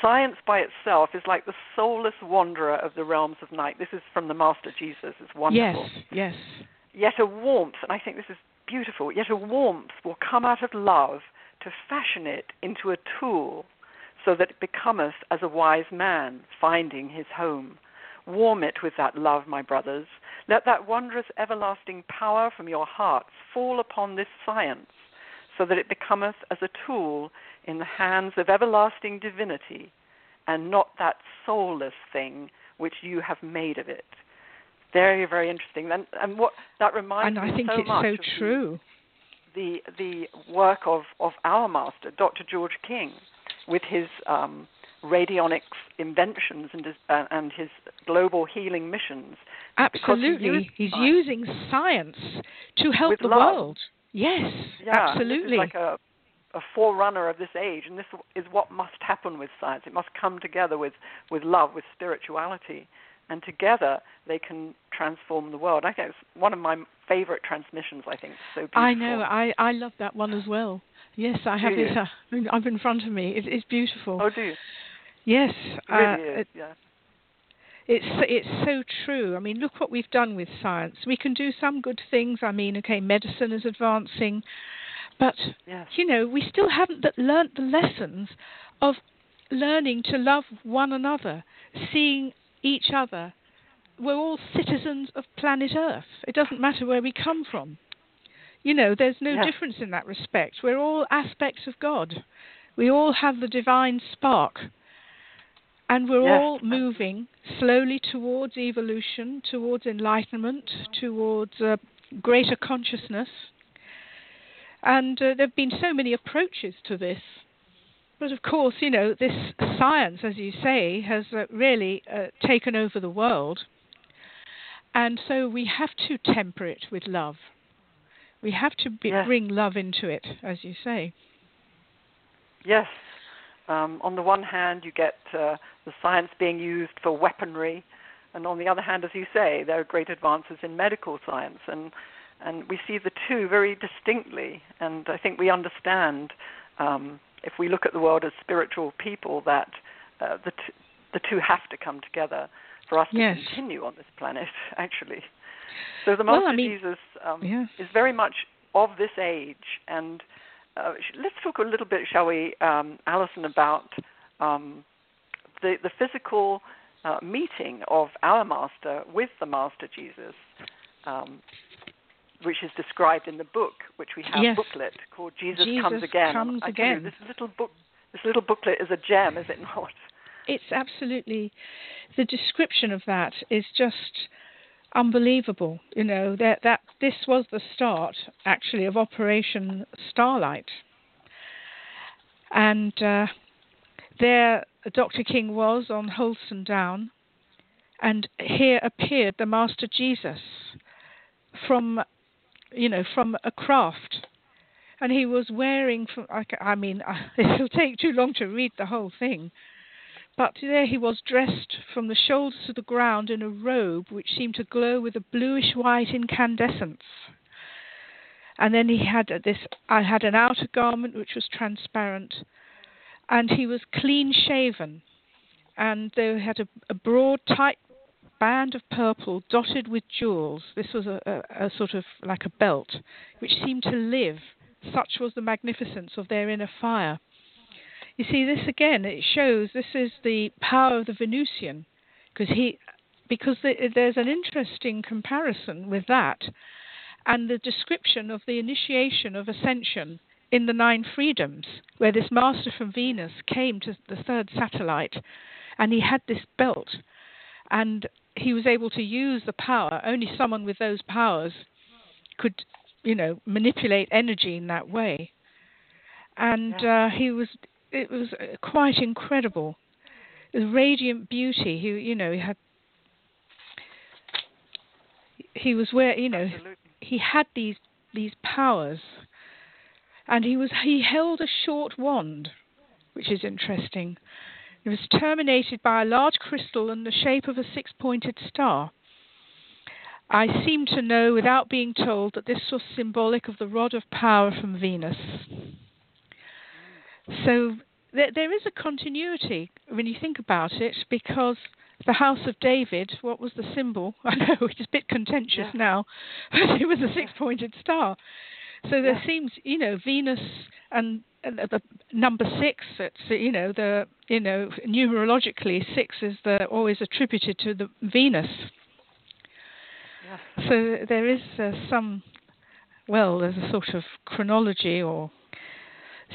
Science by itself is like the soulless wanderer of the realms of night. This is from the Master Jesus. It's wonderful. Yes, yes. Yet a warmth, and I think this is beautiful, yet a warmth will come out of love to fashion it into a tool so that it becometh as a wise man finding his home. Warm it with that love, my brothers. Let that wondrous everlasting power from your hearts fall upon this science, so that it becometh as a tool in the hands of everlasting divinity, and not that soulless thing which you have made of it. Very, very interesting. And, and what that reminds and me I think so it's much so true. The, the work of of our master, Dr. George King, with his um, radionics inventions and his, uh, and his global healing missions. Absolutely, he he's using science to help With the love. world. Yes, Yeah, absolutely. This like a a forerunner of this age, and this is what must happen with science. It must come together with with love, with spirituality, and together they can transform the world. I think it's one of my favorite transmissions. I think so beautiful. I know. I I love that one as well. Yes, I have Do you? it uh, up in front of me. It, it's beautiful. Oh, do you? Yes, It uh, really is. it- yeah. it's it's so true. I mean, look what we've done with science. We can do some good things. I mean, okay, medicine is advancing, but Yes. you know, we still haven't learnt the lessons of learning to love one another, seeing each other. We're all citizens of planet Earth. It doesn't matter where we come from. You know, there's no Yes. difference in that respect. We're all aspects of God. We all have the divine spark. And we're Yes. all moving slowly towards evolution, towards enlightenment, towards uh, greater consciousness. And uh, there have been so many approaches to this. But of course, you know, this science, as you say, has uh, really uh, taken over the world. And so we have to temper it with love. We have to be, Yes. bring love into it, as you say. Yes. Um, on the one hand, you get uh, the science being used for weaponry, and on the other hand, as you say, there are great advances in medical science, and and we see the two very distinctly. And I think we understand, um, if we look at the world as spiritual people, that uh, the t- the two have to come together for us Yes. to continue on this planet. Actually, so the Well, Master I mean- Jesus um, Yeah. is very much of this age and uh, let's talk a little bit, shall we, um, Alison, about um, the the physical uh, meeting of our Master with the Master Jesus, um, which is described in the book, which we have Yes. booklet called Jesus, Jesus Comes Again. Comes I tell you, this little book, this little booklet is a gem, is it not? It's absolutely the description of that is just unbelievable. You know that that this was the start actually of Operation Starlight, and uh, there Dr. King was on Holdstone Down, and here appeared the Master Jesus from you know from a craft. And he was wearing, from, I mean, it'll take too long to read the whole thing. But there he was dressed from the shoulders to the ground in a robe which seemed to glow with a bluish white incandescence. And then he had this I had an outer garment which was transparent, and he was clean shaven, and they had a, a broad, tight band of purple dotted with jewels. This was a, a, a sort of like a belt, which seemed to live. Such was the magnificence of their inner fire. You see, this again, it shows this is the power of the Venusian, because he, because the, there's an interesting comparison with that and the description of the initiation of ascension in the Nine Freedoms, where this master from Venus came to the third satellite and he had this belt and he was able to use the power. Only someone with those powers could, you know, manipulate energy in that way. And uh, he was, it was uh, quite incredible. Radiant beauty. He, you know, he had, he was where, you know, Absolutely. he had these these powers, and he was he held a short wand, which is interesting. It was terminated by a large crystal in the shape of a six-pointed star. I seem to know, without being told, that this was symbolic of the rod of power from Venus. So there, there is a continuity when you think about it, because the House of David, what was the symbol? I know it's a bit contentious Yeah. now, but it was a six-pointed star. So there Yeah. seems, you know, Venus and, the number six. It's you know the you know numerologically six is the always attributed to the Venus. Yes. So there is uh, some, well, there's a sort of chronology or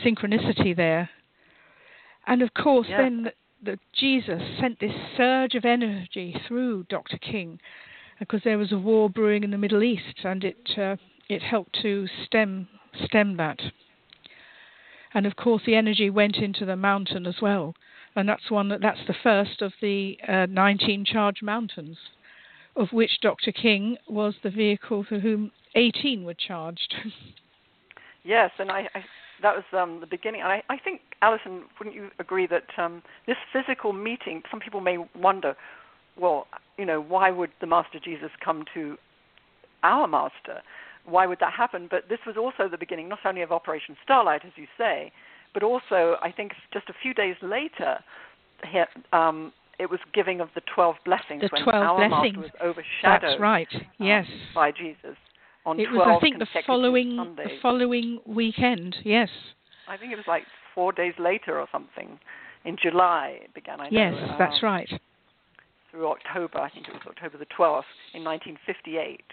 synchronicity there. And of course, Yeah. then the, the Jesus sent this surge of energy through Dr. King because there was a war brewing in the Middle East, and it uh, it helped to stem stem that. And of course, the energy went into the mountain as well, and that's one that that's the first of the uh, 19 charged mountains of which Dr. King was the vehicle for whom 18 were charged. Yes, and I, I that was um, the beginning. And I, I think, Alison, wouldn't you agree that um, this physical meeting? Some people may wonder, well, you know, why would the Master Jesus come to our Master? Why would that happen? But this was also the beginning, not only of Operation Starlight, as you say, but also I think just a few days later, um, it was giving of the twelve blessings The when 12 our blessings. Master was overshadowed. That's right. um, yes. by Jesus on It 12 was, I think, the following the following weekend. Yes. I think it was like four days later or something. In July it began. I know. yes, that's um, right. Through October, I think it was October the 12th in 1958.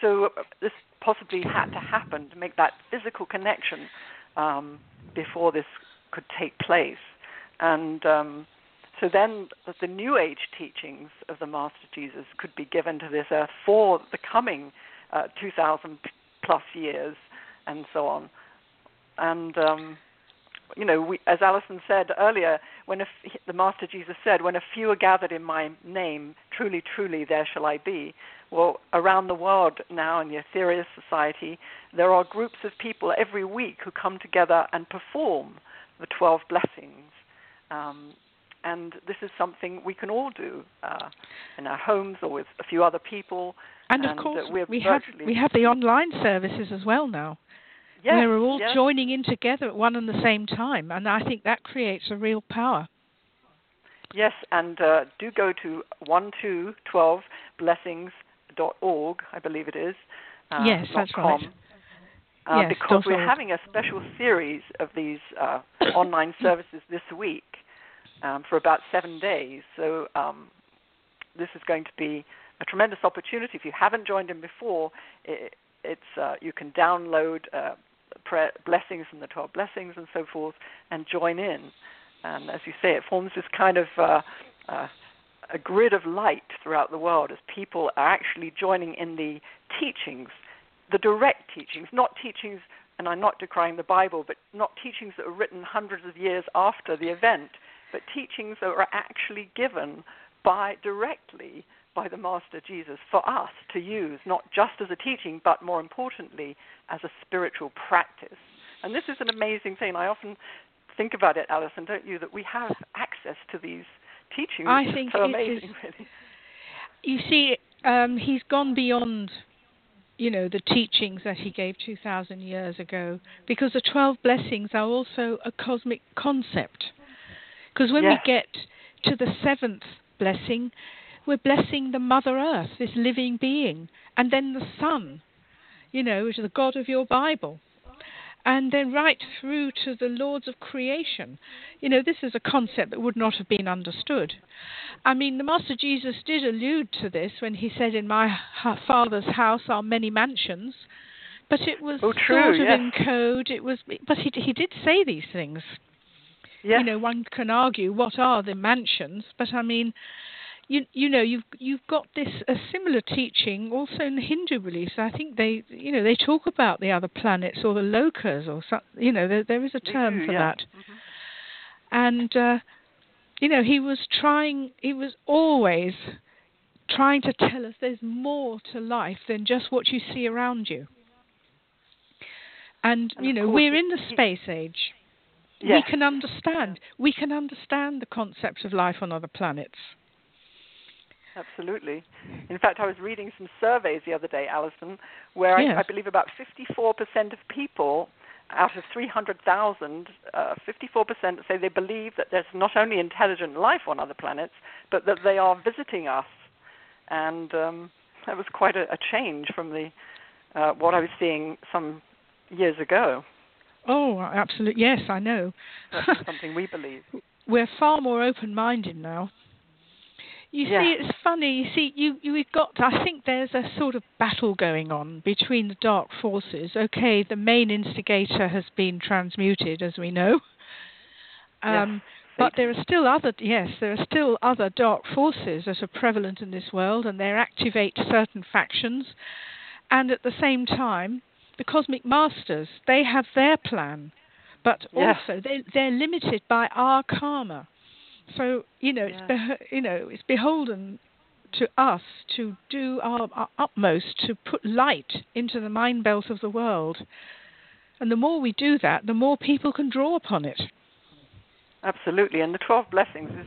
So uh, this possibly had to happen to make that physical connection um, before this could take place. And um, so then the, New Age teachings of the Master Jesus could be given to this earth for the coming uh, 2,000 plus years and so on. And um, you know, we, as Alison said earlier, when a the Master Jesus said, "When a few are gathered in my name, truly, truly, there shall I be." Well, around the world now in the Aetherius Society, there are groups of people every week who come together and perform the twelve blessings. Um, and this is something we can all do uh, in our homes or with a few other people. And of and, uh, course, we're have we have the online services as well now. Yes, where we're all yes. joining in together at one and the same time, and I think that creates a real power. Yes, and uh, do go to 12blessings.org, I believe it is. Uh, Yes, that's right. Uh, Yes, because we're org. having a special series of these uh, online services this week um, for about seven days. So um, this is going to be a tremendous opportunity. If you haven't joined in before, it, it's uh, you can download uh, prayer, blessings from the 12 blessings and so forth and join in. And as you say, it forms this kind of uh, uh, a grid of light throughout the world as people are actually joining in the teachings, the direct teachings, not teachings, and I'm not decrying the Bible, but not teachings that were written hundreds of years after the event, but teachings that were actually given by directly by the Master Jesus for us to use, not just as a teaching, but more importantly, as a spiritual practice. And this is an amazing thing. I often think about it, Alison, don't you, that we have access to these teachings. I think so amazing, is- really. You see, um, he's gone beyond, you know, the teachings that he gave 2,000 years ago, because the 12 blessings are also a cosmic concept. Because when Yes. we get to the seventh blessing, we're blessing the Mother Earth, this living being, and then the Sun, you know, which is the God of your Bible. and then right through to the lords of creation. You know, this is a concept that would not have been understood. I mean, the Master Jesus did allude to this when he said, In my Father's house are many mansions. But it was oh, true, sort of yes. in code. It was, but he he did say these things. Yes. You know, one can argue what are the mansions, but I mean, you you know you've you've got this a similar teaching also in the Hindu beliefs. I think they you know they talk about the other planets or the lokas or some, you know there there is a term do, for yeah. that. Mm-hmm. And uh, you know he was trying he was always trying to tell us there's more to life than just what you see around you. And, And you know we're in the space age. Yes. We can understand. We can understand the concept of life on other planets. Absolutely. In fact, I was reading some surveys the other day, Alison, where Yes. I, I believe about 54% of people out of 300,000, uh, 54% say they believe that there's not only intelligent life on other planets, but that they are visiting us. And um, that was quite a, a change from the uh, what I was seeing some years ago. Oh, absolutely. Yes, I know. That's something we believe. We're far more open-minded now. You Yeah. see, it's funny. You see, you you we've got. I think there's a sort of battle going on between the dark forces. Okay, the main instigator has been transmuted, as we know. Um, but there are still other yes, there are still other dark forces that are prevalent in this world, and they activate certain factions. And at the same time, the cosmic masters they have their plan, but Yes. also they they're limited by our karma. So you know, it's Yeah. beho- you know it's beholden to us to do our, our utmost to put light into the mind belt of the world. And the more we do that, the more people can draw upon it. Absolutely, and the Twelve Blessings is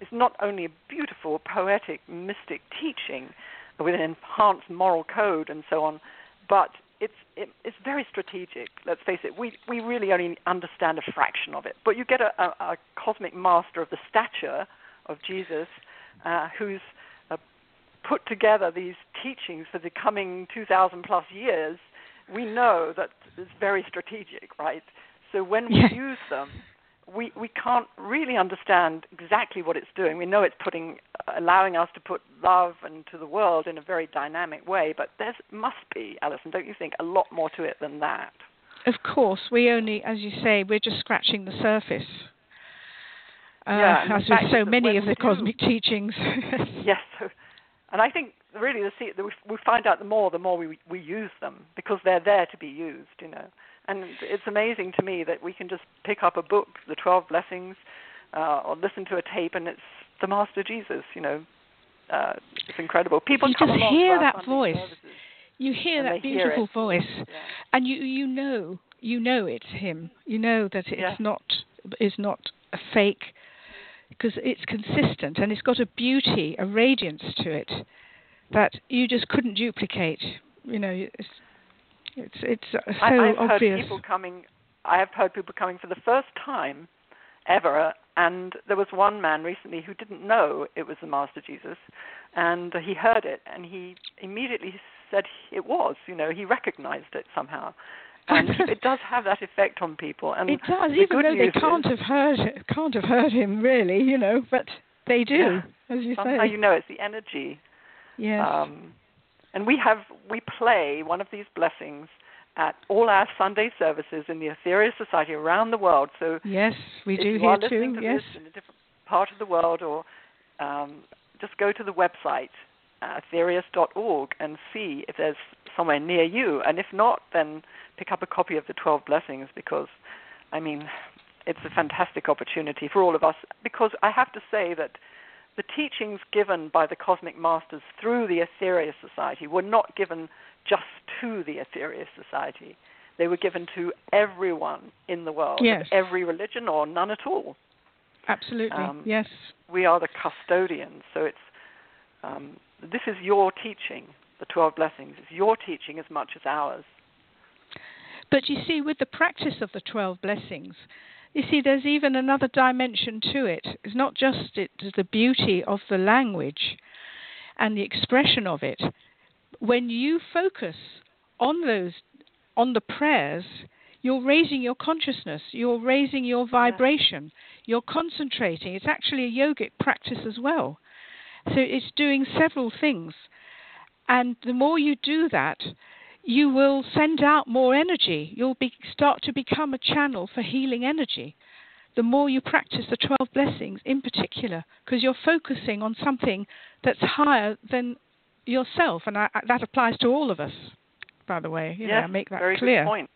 is not only a beautiful, poetic, mystic teaching with an enhanced moral code and so on, but it's it, it's very strategic. Let's face it, we we really only understand a fraction of it. But you get a, a, a cosmic master of the stature of Jesus, uh, who's uh, put together these teachings for the coming 2,000 plus years. We know that it's very strategic, right? So when we use them, we we can't really understand exactly what it's doing. We know it's putting, allowing us to put love into the world in a very dynamic way. But there must be, Alison, don't you think, a lot more to it than that? Of course, we only, as you say, we're just scratching the surface. Uh, Yeah, as with so many of the do- cosmic teachings. Yes. So, and I think really the we find out the more the more we we use them because they're there to be used, you know. And it's amazing to me that we can just pick up a book, the Twelve Blessings, uh, or listen to a tape, and it's the Master Jesus, you know. Uh, it's incredible. People You come just hear that Sunday voice. services, you hear that they hear beautiful voice, Yeah. and you you know you know it's him. You know that it's Yeah. not is not a fake because it's consistent and it's got a beauty, a radiance to it that you just couldn't duplicate. You know, it's it's, uh, so I, I've obvious. heard people coming. I have heard people coming for the first time ever, and there was one man recently who didn't know it was the Master Jesus, and he heard it, and he immediately said it was. You know, he recognized it somehow, and it does have that effect on people. And it does, even though they can't is, have heard it, can't have heard him really, you know, but they do, Yeah. as you somehow say. you know it's the energy. yes. Um, and we have we play one of these blessings at all our Sunday services in the Aetherius Society around the world. So yes, we do here too. to Yes. in a different part of the world, or um, just go to the website uh, aetherius.org and see if there's somewhere near you. And if not, then pick up a copy of the Twelve Blessings because, I mean, it's a fantastic opportunity for all of us. Because I have to say that the teachings given by the Cosmic Masters through the Aetherius Society were not given just to the Aetherius Society. They were given to everyone in the world, Yes. every religion or none at all. Absolutely. Um, yes. We are the custodians, so it's um, this is your teaching. The twelve blessings It's your teaching as much as ours. But you see, with the practice of the 12 blessings, you see, there's even another dimension to it. It's not just it, the beauty of the language and the expression of it. When you focus on those, on the prayers, you're raising your consciousness, you're raising your vibration, you're concentrating. It's actually a yogic practice as well. So it's doing several things. And the more you do that, you will send out more energy. You'll be, start to become a channel for healing energy. The more you practice the 12 blessings in particular, because you're focusing on something that's higher than yourself. And I, that applies to all of us, by the way. You yes, know, make that very clear. Good point.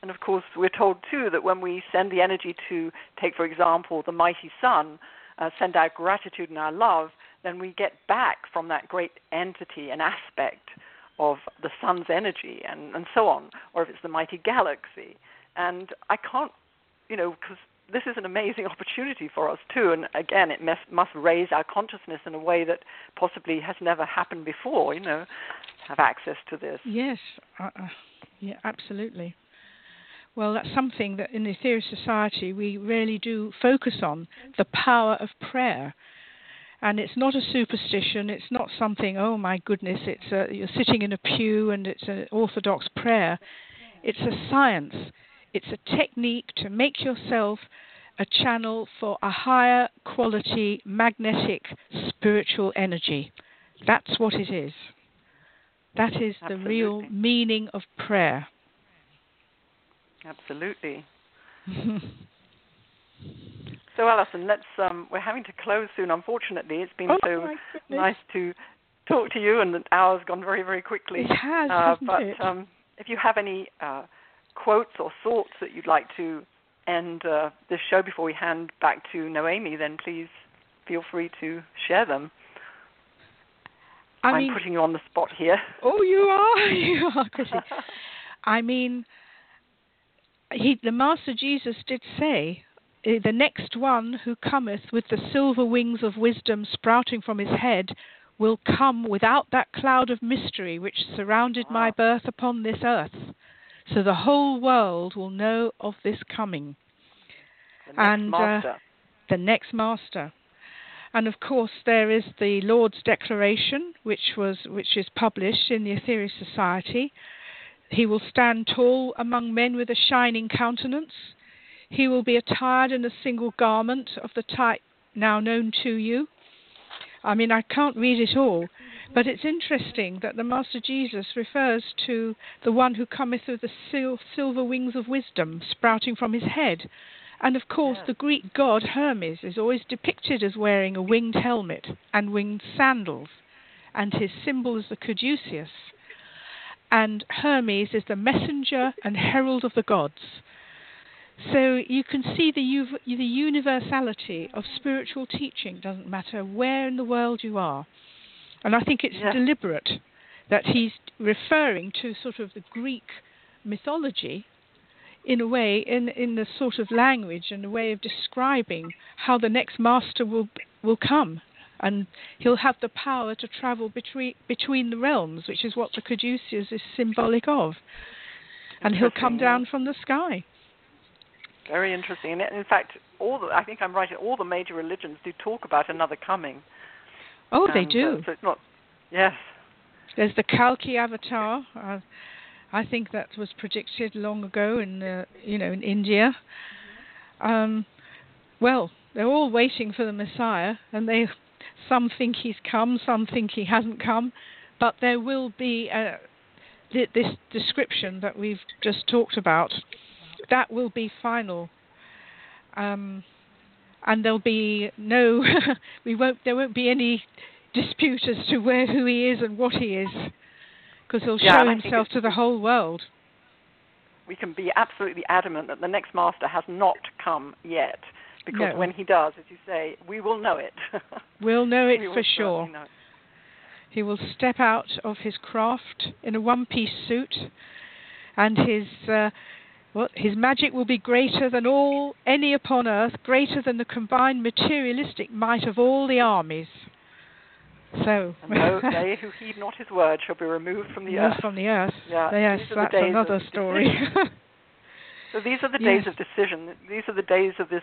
And of course, we're told too that when we send the energy to take, for example, the mighty sun, uh, send out gratitude and our love, then we get back from that great entity an aspect of the sun's energy and, and so on, or if it's the mighty galaxy. And I can't, you know, because this is an amazing opportunity for us too. And again, it must, must raise our consciousness in a way that possibly has never happened before, you know, have access to this. Yes, uh, uh, yeah, absolutely. Well, that's something that in the Aetherius Society we really do focus on the power of prayer and it's not a superstition. It's not something. Oh my goodness! It's a, you're sitting in a pew and it's an orthodox prayer. It's a science. It's a technique to make yourself a channel for a higher quality magnetic spiritual energy. That's what it is. That is Absolutely. the real meaning of prayer. Absolutely. So, Alison, let's. Um, we're having to close soon. Unfortunately, it's been oh, so nice to talk to you, and the hour's gone very, very quickly. It has, uh, but it? Um, if you have any uh, quotes or thoughts that you'd like to end uh, this show before we hand back to Noemi, then please feel free to share them. I am putting you on the spot here. Oh, you are, you are. I mean, he, the Master Jesus did say the next one who cometh with the silver wings of wisdom sprouting from his head will come without that cloud of mystery which surrounded wow. my birth upon this earth. So the whole world will know of this coming. The and uh, the next master. And of course, there is the Lord's Declaration, which was which is published in the Aetherius Society. He will stand tall among men with a shining countenance. He will be attired in a single garment of the type now known to you. I mean, I can't read it all, but it's interesting that the Master Jesus refers to the one who cometh with the sil- silver wings of wisdom sprouting from his head. And of course, the Greek god Hermes is always depicted as wearing a winged helmet and winged sandals, and his symbol is the caduceus. And Hermes is the messenger and herald of the gods. So you can see the, the universality of spiritual teaching, doesn't matter where in the world you are. And I think it's yeah. deliberate that he's referring to sort of the Greek mythology in a way, in, in the sort of language and a way of describing how the next master will, will come. And he'll have the power to travel between, between the realms, which is what the caduceus is symbolic of. And he'll come down from the sky. Very interesting. And in fact, all the, I think I'm right. All the major religions do talk about another coming. Oh, and, they do. Uh, so it's not. Yes. There's the Kalki avatar. Uh, I think that was predicted long ago in uh, you know in India. Um, well, they're all waiting for the Messiah, and they some think he's come, some think he hasn't come, but there will be a, this description that we've just talked about that will be final. Um, and there'll be no, we won't, there won't be any dispute as to where who he is and what he is, because he'll yeah, show himself to the whole world. We can be absolutely adamant that the next master has not come yet, because no. when he does, as you say, we will know it. we'll know it we for sure. It. He will step out of his craft in a one-piece suit, and his uh, what? His magic will be greater than all any upon earth, greater than the combined materialistic might of all the armies. So, and they who heed not his word shall be removed from the earth. From the earth. Yeah, yes, that's another story. so these are the days yes. of decision. These are the days of this,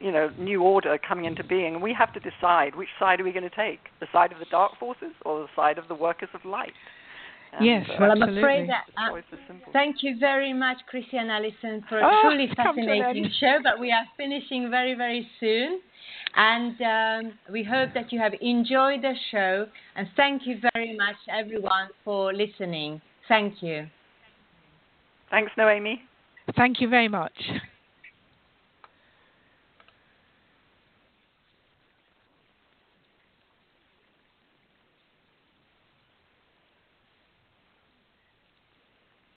you know, new order coming into being, and we have to decide which side are we going to take: the side of the dark forces or the side of the workers of light. And, yes, well, I'm afraid that. Uh, thank you very much, Chrissie and Alison, for a oh, truly fascinating show. But we are finishing very, very soon. And um, we hope that you have enjoyed the show. And thank you very much, everyone, for listening. Thank you. Thanks, Noemi. Thank you very much.